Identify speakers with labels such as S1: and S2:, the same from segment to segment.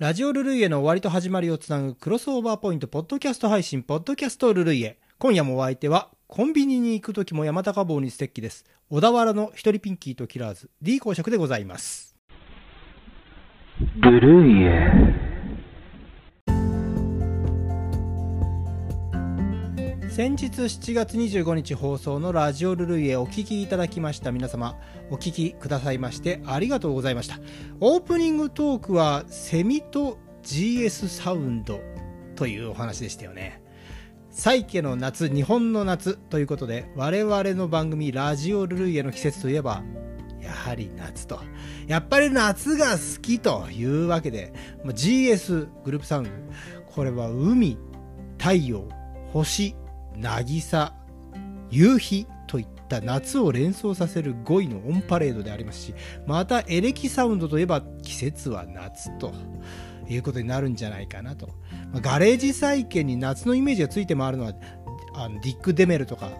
S1: ラジオルルイエの終わりと始まりをつなぐクロスオーバーポイントポッドキャスト配信ポッドキャストルルイエ。今夜もお相手はコンビニに行く時も山高帽にステッキです。小田原の一人ピンキーとキラーズ D 公爵でございます。ルルイエ。先日7月25日放送のラジオルルイエお聴きいただきました。皆様お聴きくださいましてありがとうございました。オープニングトークはセミと GS サウンドというお話でしたよね。サ家の夏日本の夏ということで我々の番組ラジオルルイエの季節といえばやはり夏と。やっぱり夏が好きというわけで GS グループサウンド。これは海太陽星渚夕日といった夏を連想させる5位のオンパレードでありますしまたエレキサウンドといえば季節は夏ということになるんじゃないかなと、ガレージ債券に夏のイメージがついて回るのはあのディック・デメルとか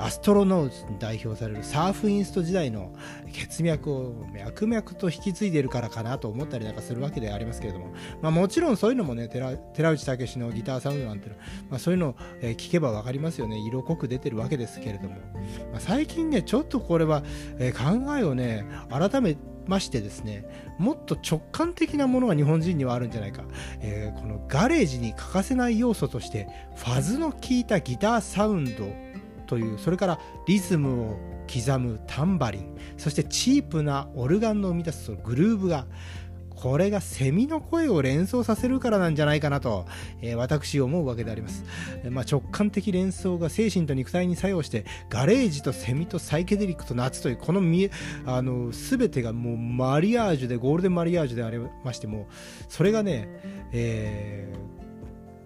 S1: アストロノーズに代表されるサーフインスト時代の血脈を脈々と引き継いでるからかなと思ったりなんかするわけでありますけれども、まあ、もちろんそういうのもね寺寺内武のギターサウンドなんていうの、まあ、そういうのを聞けば分かりますよね。色濃く出てるわけですけれども、まあ、最近ねちょっとこれは、え考えをね改めてましてですねもっと直感的なものが日本人にはあるんじゃないか、えー、このガレージに欠かせない要素としてファズの効いたギターサウンドというそれからリズムを刻むタンバリンそしてチープなオルガンの生み出すグルーブがこれがセミの声を連想させるからなんじゃないかなと、えー、私思うわけであります、えー、まあ、直感的連想が精神と肉体に作用してガレージとセミとサイケデリックと夏というこのみあの全てがもうマリアージュでゴールデンマリアージュでありましてもそれがね、え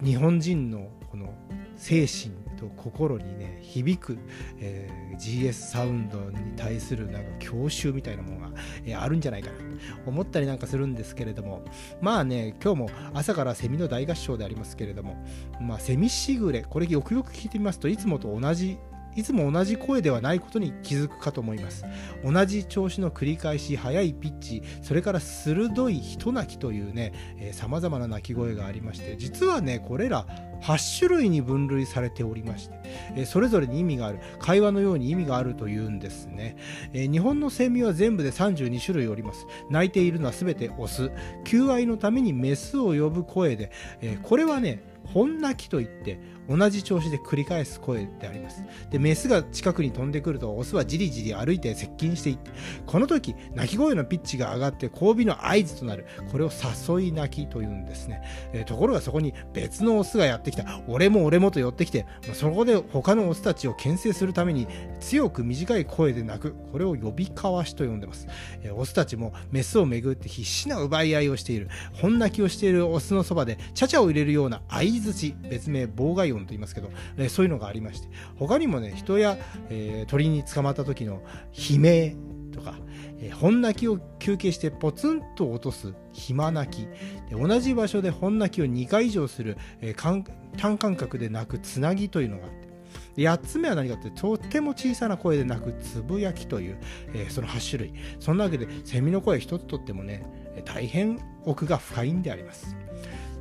S1: ー、日本人のこの精神と心にね響く、えー、GS サウンドに対するなんか教習みたいなものが、えー、あるんじゃないかなと思ったりなんかするんですけれどもまあね今日も朝からセミの大合唱でありますけれどもまあセミしぐれこれよくよく聞いてみますといつもと同じいつも同じ声ではないことに気づくかと思います。同じ調子の繰り返し速いピッチそれから鋭い人鳴きというねさまざまな鳴き声がありまして実はねこれら8種類に分類されておりまして、えそれぞれに意味がある。会話のように意味があるというんですね、え日本のセミは全部で32種類おります。鳴いているのは全てオス。求愛のためにメスを呼ぶ声で、えこれはね本鳴きといって同じ調子で繰り返す声であります。でメスが近くに飛んでくるとオスはじりじり歩いて接近していってこの時鳴き声のピッチが上がって交尾の合図となる。これを誘い鳴きというんですね、え、ところがそこに別のオスがやってきた。俺も俺もと寄ってきてそこで他のオスたちを牽制するために強く短い声で鳴く。これを呼び交わしと呼んでます、え、オスたちもメスをめぐって必死な奪い合いをしている。本鳴きをしているオスのそばでチャチャを入れるような合図別名妨害音と言いますけど、えー、そういうのがありまして他にもね人や、えー、鳥に捕まった時の悲鳴とか、えー、本鳴きを休憩してポツンと落とす暇鳴き。で同じ場所で本鳴きを2回以上する、えー、単間隔で鳴くつなぎというのがあって8つ目は何かってとっても小さな声で鳴くつぶやきという、えー、その8種類。そんなわけでセミの声一つとってもね大変奥が深いんであります。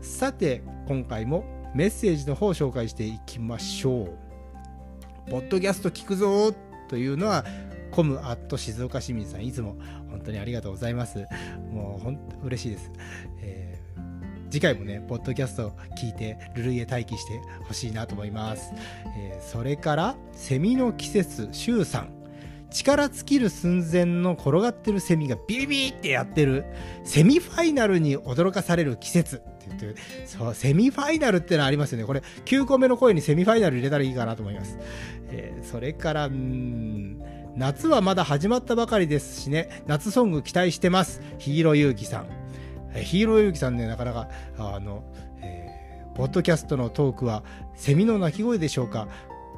S1: さて今回もメッセージの方を紹介していきましょう。ポッドキャスト聞くぞというのは、コムアット静岡市民さん、いつも本当にありがとうございます。もう本当嬉しいです。えー、次回もね、ポッドキャスト聞いて、ルルイへ待機してほしいなと思います。えー、それから、セミの季節、シュウさん。力尽きる寸前の転がってるセミがビリビってやってるセミファイナルに驚かされる季節って言ってそうセミファイナルってのありますよね。これ9個目の声にセミファイナル入れたらいいかなと思います、えー、それから夏はまだ始まったばかりですしね。夏ソング期待してます。ヒーローゆうきさん、えー、ヒーローゆうきさんねなかなかあの、えー、ポッドキャストのトークはセミの鳴き声でしょうか。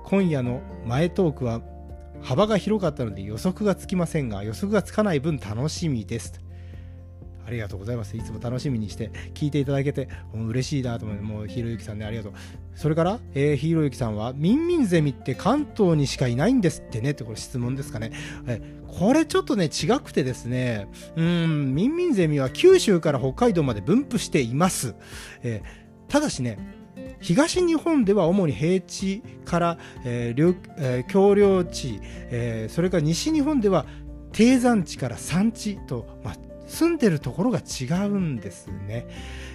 S1: 今夜の前トークは幅が広かったので予測がつきませんが予測がつかない分楽しみです。ありがとうございます。いつも楽しみにして聞いていただけて、う嬉しいなと思って、もうひろゆきさんね、ありがとう。それから、えー、ひろゆきさんは、ミンミンゼミって関東にしかいないんですってねってこれ質問ですかね。えこれちょっとね、違くてですね、うん、ミンミンゼミは九州から北海道まで分布しています。えー、ただしね、東日本では主に平地から、えーえー、丘陵地、えー、それから西日本では低山地から山地と、まあ、住んでるところが違うんですね。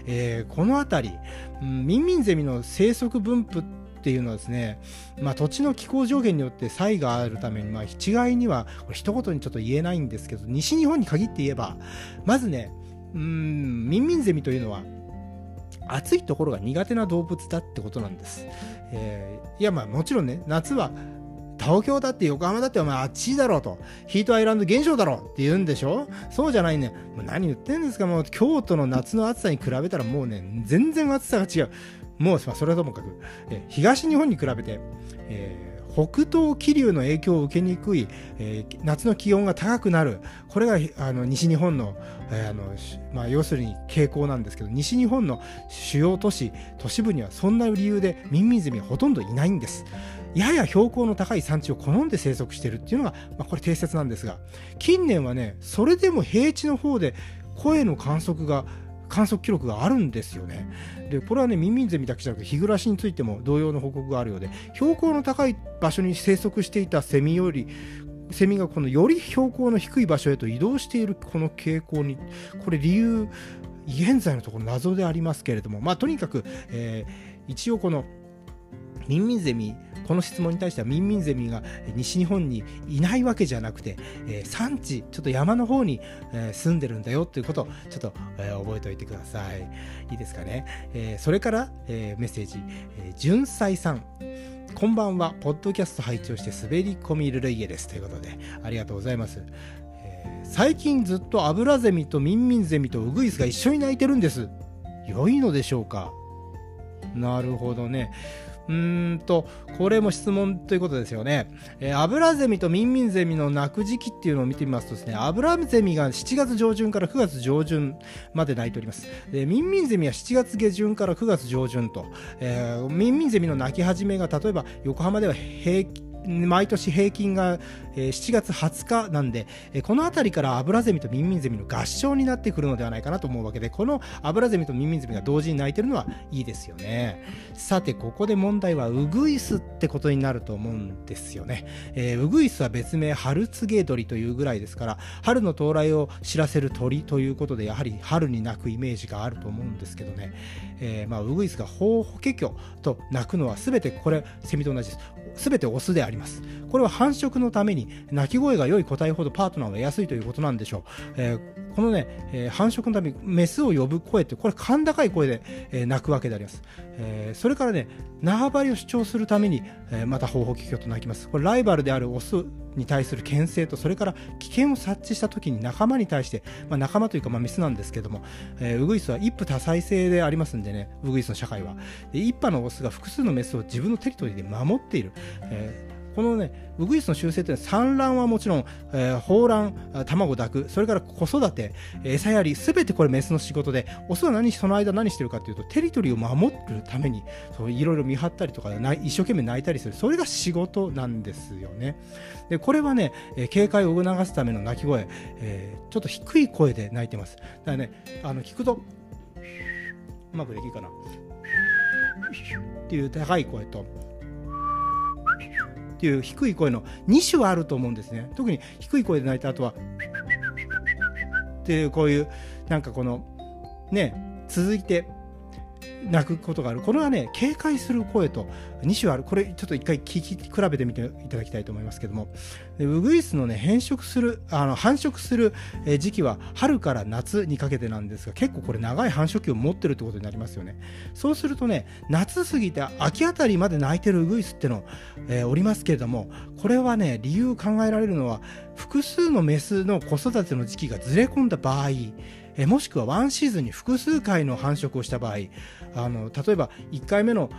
S1: えー、この辺り、うん、ミンミンゼミの生息分布っていうのはですね、まあ、土地の気候条件によって差異があるために、まあ、一概にはこれ一言にちょっと言えないんですけど西日本に限って言えばまずねうんミンミンゼミというのは暑いところが苦手な動物だってことなんです。えー、いやまあもちろんね夏は東京だって横浜だってお前あっちだろうと。ヒートアイランド現象だろうって言うんでしょ？そうじゃないね。もう何言ってんですか？もう京都の夏の暑さに比べたらもうね、全然暑さが違う。もう、それはともかく、え東日本に比べて、えー北東気流の影響を受けにくい、えー、夏の気温が高くなるこれがあの西日本の,、えー、あのまあ、要するに傾向なんですけど西日本の主要都市都市部にはそんな理由でミンミンゼミはほとんどいないんです。やや標高の高い山地を好んで生息しているっていうのが、まあ、これ定説なんですが近年はねそれでも平地の方で声の観測が観測記録があるんですよね。でこれはねミンミンゼミだけじゃなく日暮らしについても同様の報告があるようで標高の高い場所に生息していたセミよりセミがこのより標高の低い場所へと移動しているこの傾向にこれ理由現在のところ謎でありますけれどもまあとにかく、えー、一応このミンミンゼミこの質問に対してはミンミンゼミが西日本にいないわけじゃなくて、えー、産地ちょっと山の方に、えー、住んでるんだよっていうことをちょっと、えー、覚えておいてください。いいですかね、えー、それから、えー、メッセージ、えー、純才さん。こんばんは。ポッドキャスト拝聴して滑り込みルルイエですということでありがとうございます。え最近ずっとアブラゼミとミンミンゼミとウグイスが一緒に鳴いてるんです。良いのでしょうか？なるほどね。うーんと、これも質問ということですよね。えー、アブラゼミとミンミンゼミの鳴く時期っていうのを見てみますとですね、アブラゼミが7月上旬から9月上旬まで鳴いております。でミンミンゼミは7月下旬から9月上旬と、えー、ミンミンゼミの鳴き始めが例えば横浜では平均毎年平均が7月20日なんで、この辺りからアブラゼミとミンミンゼミの合唱になってくるのではないかなと思うわけで、このアブラゼミとミンミンゼミが同時に鳴いてるのはいいですよね。さて、ここで問題はウグイスってことになると思うんですよね。えー、ウグイスは別名春告げ鳥というぐらいですから、春の到来を知らせる鳥ということで、やはり春に鳴くイメージがあると思うんですけどね。えー、まあ、ウグイスがホーホケキョと鳴くのは全てこれ、セミと同じです。全てオスであります。これは繁殖のために鳴き声が良い個体ほどパートナーが安いということなんでしょう。えー、このね、えー、繁殖のためにメスを呼ぶ声ってこれ甲高い声で、えー、鳴くわけであります。え、それからね、縄張りを主張するために、え、また方法機器と鳴きます。これライバルであるオスに対する牽制とそれから危険を察知した時に仲間に対して、まあ、仲間というかまあメスなんですけども、えー、ウグイスは一夫多妻制でありますんでねウグイスの社会は一派のオスが複数のメスを自分のテリトリーで守っている、えーこのね、ウグイスの習性というのは産卵はもちろん、えー、放卵、卵抱く、それから子育て、餌やり、すべてこれメスの仕事で、オスは何その間何してるかというと、テリトリーを守るために、そういろいろ見張ったりとか、一生懸命泣いたりする、それが仕事なんですよね。で、これはね、え警戒を促すための鳴き声、えー、ちょっと低い声で鳴いてます。だからね、あの聞くと、うまくできるかな。っていう高い声と、っていう低い声の2種はあると思うんですね。特に低い声で鳴いた後はっていうこういうなんかこのね続いて泣くことがある。これはね警戒する声と2種ある。これちょっと一回聞き比べてみていただきたいと思いますけども。ウグイスのね変色するあの繁殖する時期は春から夏にかけてなんですが結構これ長い繁殖期を持ってるってことになりますよね。そうするとね夏過ぎて秋あたりまで鳴いてるウグイスっての、えー、おりますけれどもこれはね理由考えられるのは複数のメスの子育ての時期がずれ込んだ場合えもしくはワンシーズンに複数回の繁殖をした場合あの例えば1回目の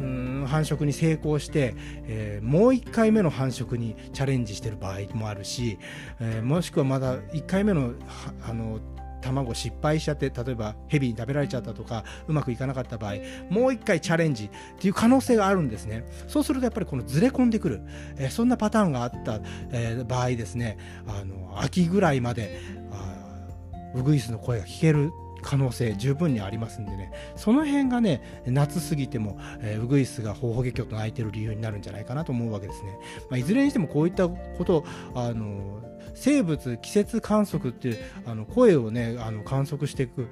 S1: うん繁殖に成功して、えー、もう1回目の繁殖にチャレンジしてる場合もあるし、えー、もしくはまだ1回目のあの卵失敗しちゃって例えばヘビに食べられちゃったとかうまくいかなかった場合もう一回チャレンジっていう可能性があるんですね。そうするとやっぱりこのずれ込んでくる、えー、そんなパターンがあった、えー、場合ですね。あの秋ぐらいまでウグイスの声が聞ける可能性十分にありますんでね。その辺がね夏過ぎても、えー、ウグイスがホホゲキョと鳴いてる理由になるんじゃないかなと思うわけですね、まあ、いずれにしてもこういったことあの生物季節観測っていうあの声をねあの観測していく。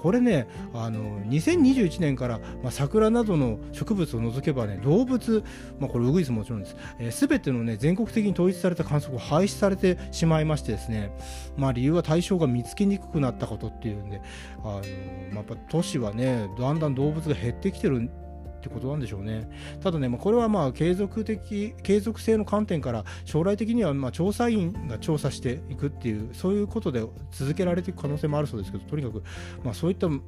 S1: これねあの2021年から、まあ、桜などの植物を除けばね動物、まあ、これウグイスもちろんです、えー、全てのね全国的に統一された観測を廃止されてしまいましてですね、まあ、理由は対象が見つけにくくなったことっていうんであの、まあ、やっぱ都市はねだんだん動物が減ってきてるってことなんでしょうね。ただね、まあ、これはまあ継続的、継続性の観点から将来的にはま調査員が調査していくっていう、そういうことで続けられていく可能性もあるそうですけど、とにかく、まあ、そういった、ま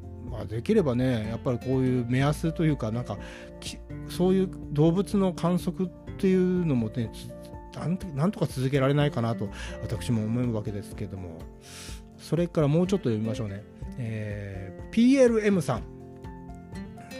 S1: あ、できればね、やっぱりこういう目安というか、なんか、そういう動物の観測っていうのもね、なんとか続けられないかなと私も思うわけですけども。それからもうちょっと読みましょうね、えー、PLM さん。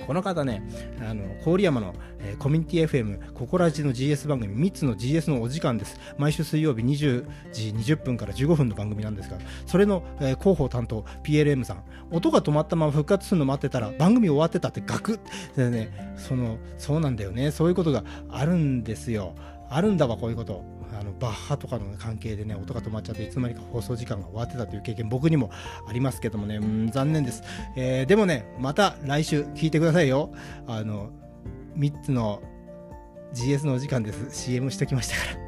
S1: この方ね、あの、郡山の、えー、コミュニティ FM、ココラジの GS 番組、3つの GS のお時間です。毎週水曜日20時20分から15分の番組なんですが、それの、えー、広報担当、PLM さん、音が止まったまま復活するの待ってたら、番組終わってたってガクッでね、その、そうなんだよね、そういうことがあるんですよ。あるんだわ、こういうこと。あのバッハとかの関係でね音が止まっちゃっていつの間にか放送時間が終わってたという経験僕にもありますけどもね。うん残念です、えー、でもねまた来週聞いてくださいよ。あの3つの GS のお時間です。CM してきましたから。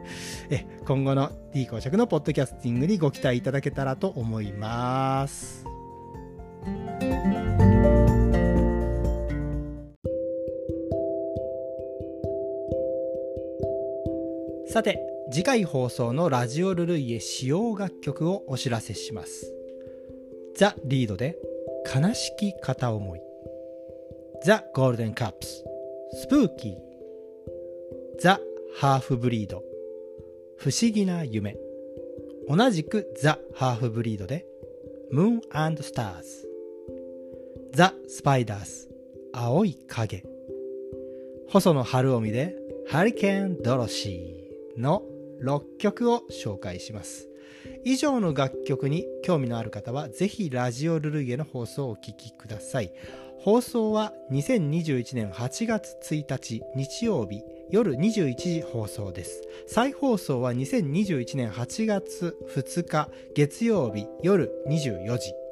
S1: え今後の D 公爵のポッドキャスティングにご期待いただけたらと思います。さて次回放送のラジオルルイエ使用楽曲をお知らせします。ザ・リードで悲しき片思い。ザ・ゴールデンカップススプーキー。ザ・ハーフブリード不思議な夢。同じくザ・ハーフブリードでムーンアンドスターズ。ザ・スパイダース青い影。細野晴臣でハリケーン・ドロシーの6曲を紹介します。以上の楽曲に興味のある方は、ぜひラジオルルイエの放送をお聴きください。放送は2021年8月1日日曜日夜21時放送です。再放送は2021年8月2日月曜日夜24時。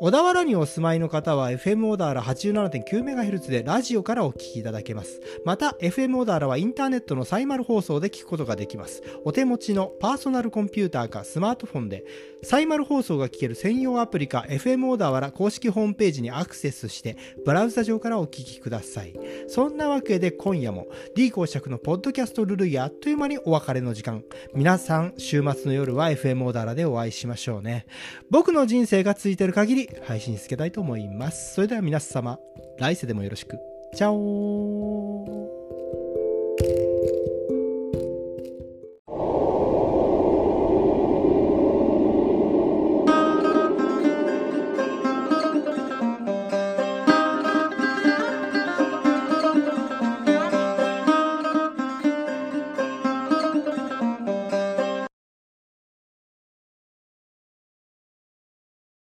S1: 小田原にお住まいの方は FM 小田原 87.9MHz でラジオからお聞きいただけます。また FM 小田原はインターネットのサイマル放送で聞くことができます。お手持ちのパーソナルコンピューターかスマートフォンでサイマル放送が聞ける専用アプリか FM 小田原公式ホームページにアクセスしてブラウザ上からお聞きください。そんなわけで今夜も D 公爵のポッドキャストルルイあっという間にお別れの時間。皆さん週末の夜は FM 小田原でお会いしましょうね。僕の人生がついてる限り配信しつけたいと思います。それでは皆様、来世でもよろしく。チャオ